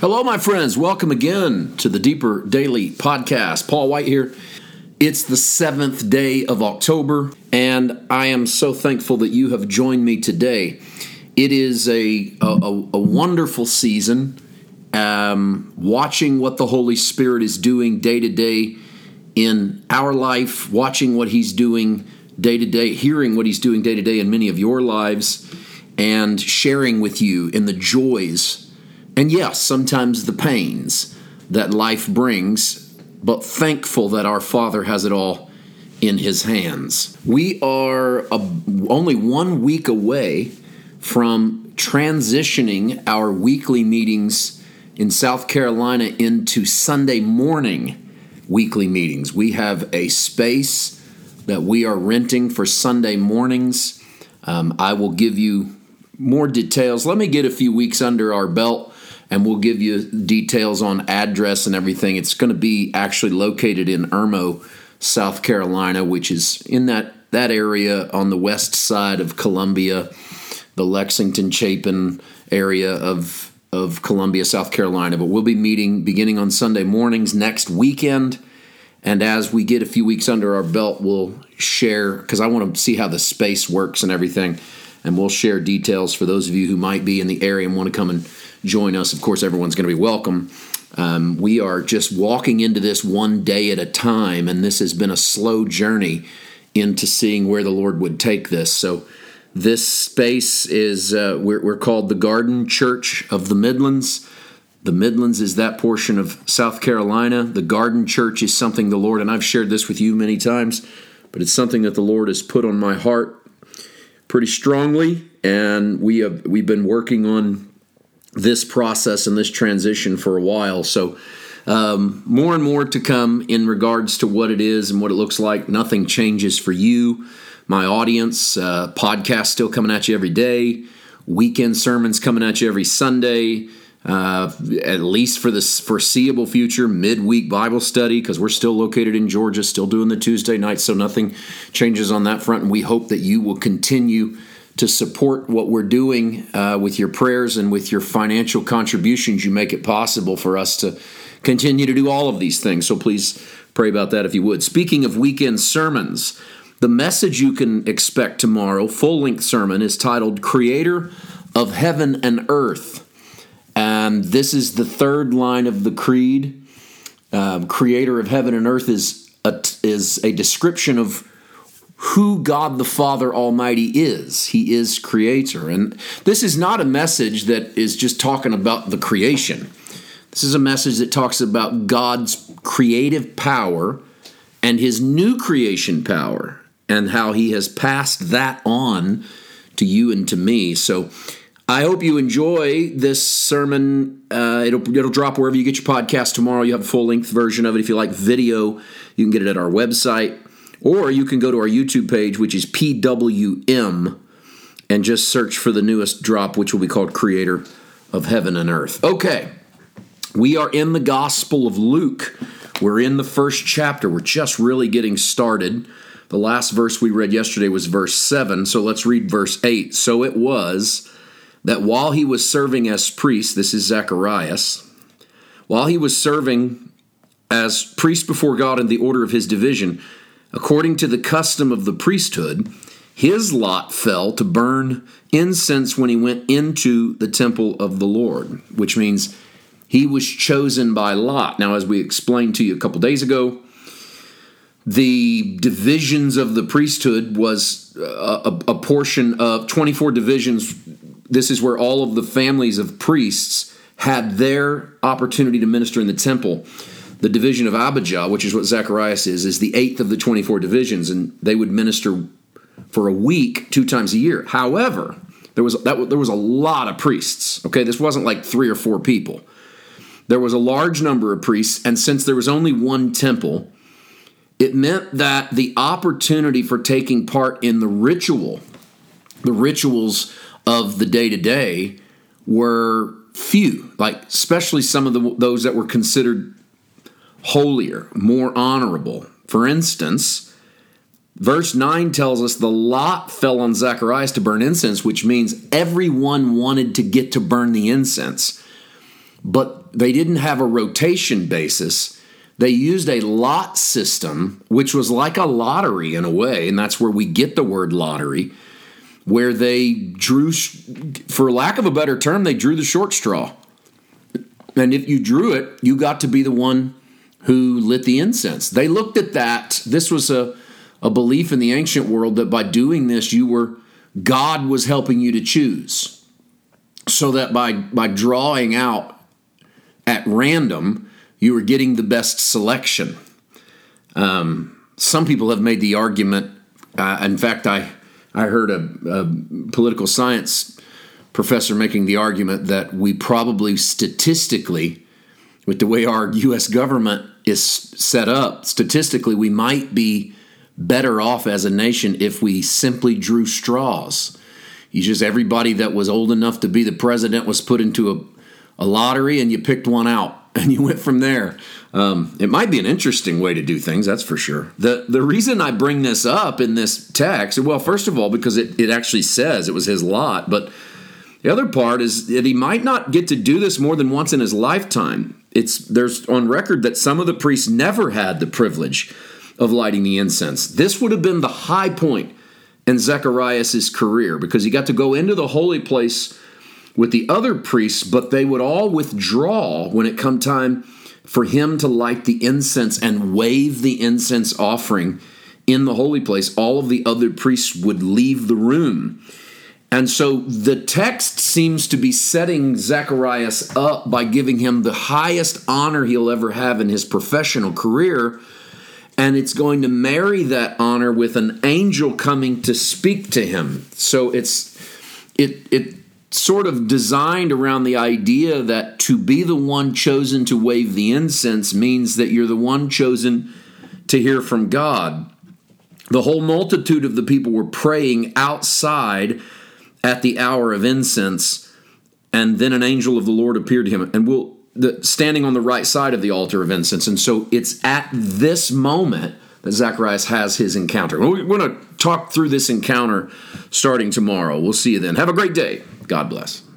Hello, my friends. Welcome again to the Deeper Daily Podcast. Paul White here. It's the seventh day of October, and I am so thankful that you have joined me today. It is a, a, a wonderful season. Um, watching what the Holy Spirit is doing day to day in our life, watching what He's doing day to day, hearing what He's doing day to day in many of your lives, and sharing with you in the joys and yes, sometimes the pains that life brings, but thankful that our Father has it all in His hands. We are a, only one week away from transitioning our weekly meetings in South Carolina into Sunday morning weekly meetings. We have a space that we are renting for Sunday mornings. Um, I will give you more details. Let me get a few weeks under our belt and we'll give you details on address and everything. It's going to be actually located in Irmo, South Carolina, which is in that that area on the west side of Columbia, the Lexington Chapin area of of Columbia, South Carolina. But we'll be meeting beginning on Sunday mornings next weekend. And as we get a few weeks under our belt, we'll share because I want to see how the space works and everything. And we'll share details for those of you who might be in the area and want to come and join us. Of course, everyone's going to be welcome. Um, we are just walking into this one day at a time, and this has been a slow journey into seeing where the Lord would take this. So, this space is, uh, we're, we're called the Garden Church of the Midlands. The Midlands is that portion of South Carolina. The Garden Church is something the Lord, and I've shared this with you many times, but it's something that the Lord has put on my heart pretty strongly, and we have we've been working on this process and this transition for a while. So, um, more and more to come in regards to what it is and what it looks like. Nothing changes for you, my audience. Uh, podcast still coming at you every day. Weekend sermons coming at you every Sunday. Uh, at least for the foreseeable future, midweek Bible study because we're still located in Georgia, still doing the Tuesday night, so nothing changes on that front. And we hope that you will continue to support what we're doing uh, with your prayers and with your financial contributions. You make it possible for us to continue to do all of these things. So please pray about that if you would. Speaking of weekend sermons, the message you can expect tomorrow, full length sermon, is titled Creator of Heaven and Earth. And this is the third line of the Creed. Um, creator of heaven and earth is a, is a description of who God the Father Almighty is. He is creator. And this is not a message that is just talking about the creation. This is a message that talks about God's creative power and his new creation power and how he has passed that on to you and to me. So I hope you enjoy this sermon. Uh, it'll, it'll drop wherever you get your podcast tomorrow. You have a full length version of it. If you like video, you can get it at our website. Or you can go to our YouTube page, which is PWM, and just search for the newest drop, which will be called Creator of Heaven and Earth. Okay, we are in the Gospel of Luke. We're in the first chapter. We're just really getting started. The last verse we read yesterday was verse 7, so let's read verse 8. So it was that while he was serving as priest, this is Zacharias, while he was serving as priest before God in the order of his division, According to the custom of the priesthood, his lot fell to burn incense when he went into the temple of the Lord, which means he was chosen by lot. Now, as we explained to you a couple days ago, the divisions of the priesthood was a, a, a, portion of 24 divisions. This is where all of the families of priests had their opportunity to minister in the temple the division of Abijah, which is what Zacharias is, is the eighth of the 24 divisions, and they would minister for a week two times a year. However, there was that there was a lot of priests. Okay, this wasn't like three or four people. There was a large number of priests, and since there was only one temple, it meant that the opportunity for taking part in the ritual, the rituals of the day to day, were few. Like especially some of the, those that were considered holier, more honorable. For instance, verse 9 tells us the lot fell on Zacharias to burn incense, which means everyone wanted to get to burn the incense. but they didn't have a rotation basis. They used a lot system, which was like a lottery in a way, and that's where we get the word lottery, where they drew, for lack of a better term, they drew the short straw. And if you drew it, you got to be the one who lit the incense. They looked at that. This was a, a belief in the ancient world that by doing this, you were God was helping you to choose. So that by by drawing out at random, you were getting the best selection. Um, some people have made the argument. Uh, in fact, I I heard a, a political science professor making the argument that we probably statistically, with the way our U.S. government is set up, statistically, we might be better off as a nation if we simply drew straws. You just everybody that was old enough to be the president was put into a, a lottery and you picked one out and you went from there. Um, it might be an interesting way to do things, that's for sure. The the reason I bring this up in this text, well, first of all, because it, it actually says it was his lot, but the other part is that he might not get to do this more than once in his lifetime. It's there's on record that some of the priests never had the privilege of lighting the incense. This would have been the high point in Zechariah's career because he got to go into the holy place with the other priests, but they would all withdraw when it come time for him to light the incense and wave the incense offering in the holy place. All of the other priests would leave the room and so the text seems to be setting Zacharias up by giving him the highest honor he'll ever have in his professional career. And it's going to marry that honor with an angel coming to speak to him. So it's it it sort of designed around the idea that to be the one chosen to wave the incense means that you're the one chosen to hear from God. The whole multitude of the people were praying outside at the hour of incense, and then an angel of the Lord appeared to him, and will the, standing on the right side of the altar of incense. And so it's at this moment that Zacharias has his encounter. We're going to talk through this encounter starting tomorrow. We'll see you then. Have a great day. God bless.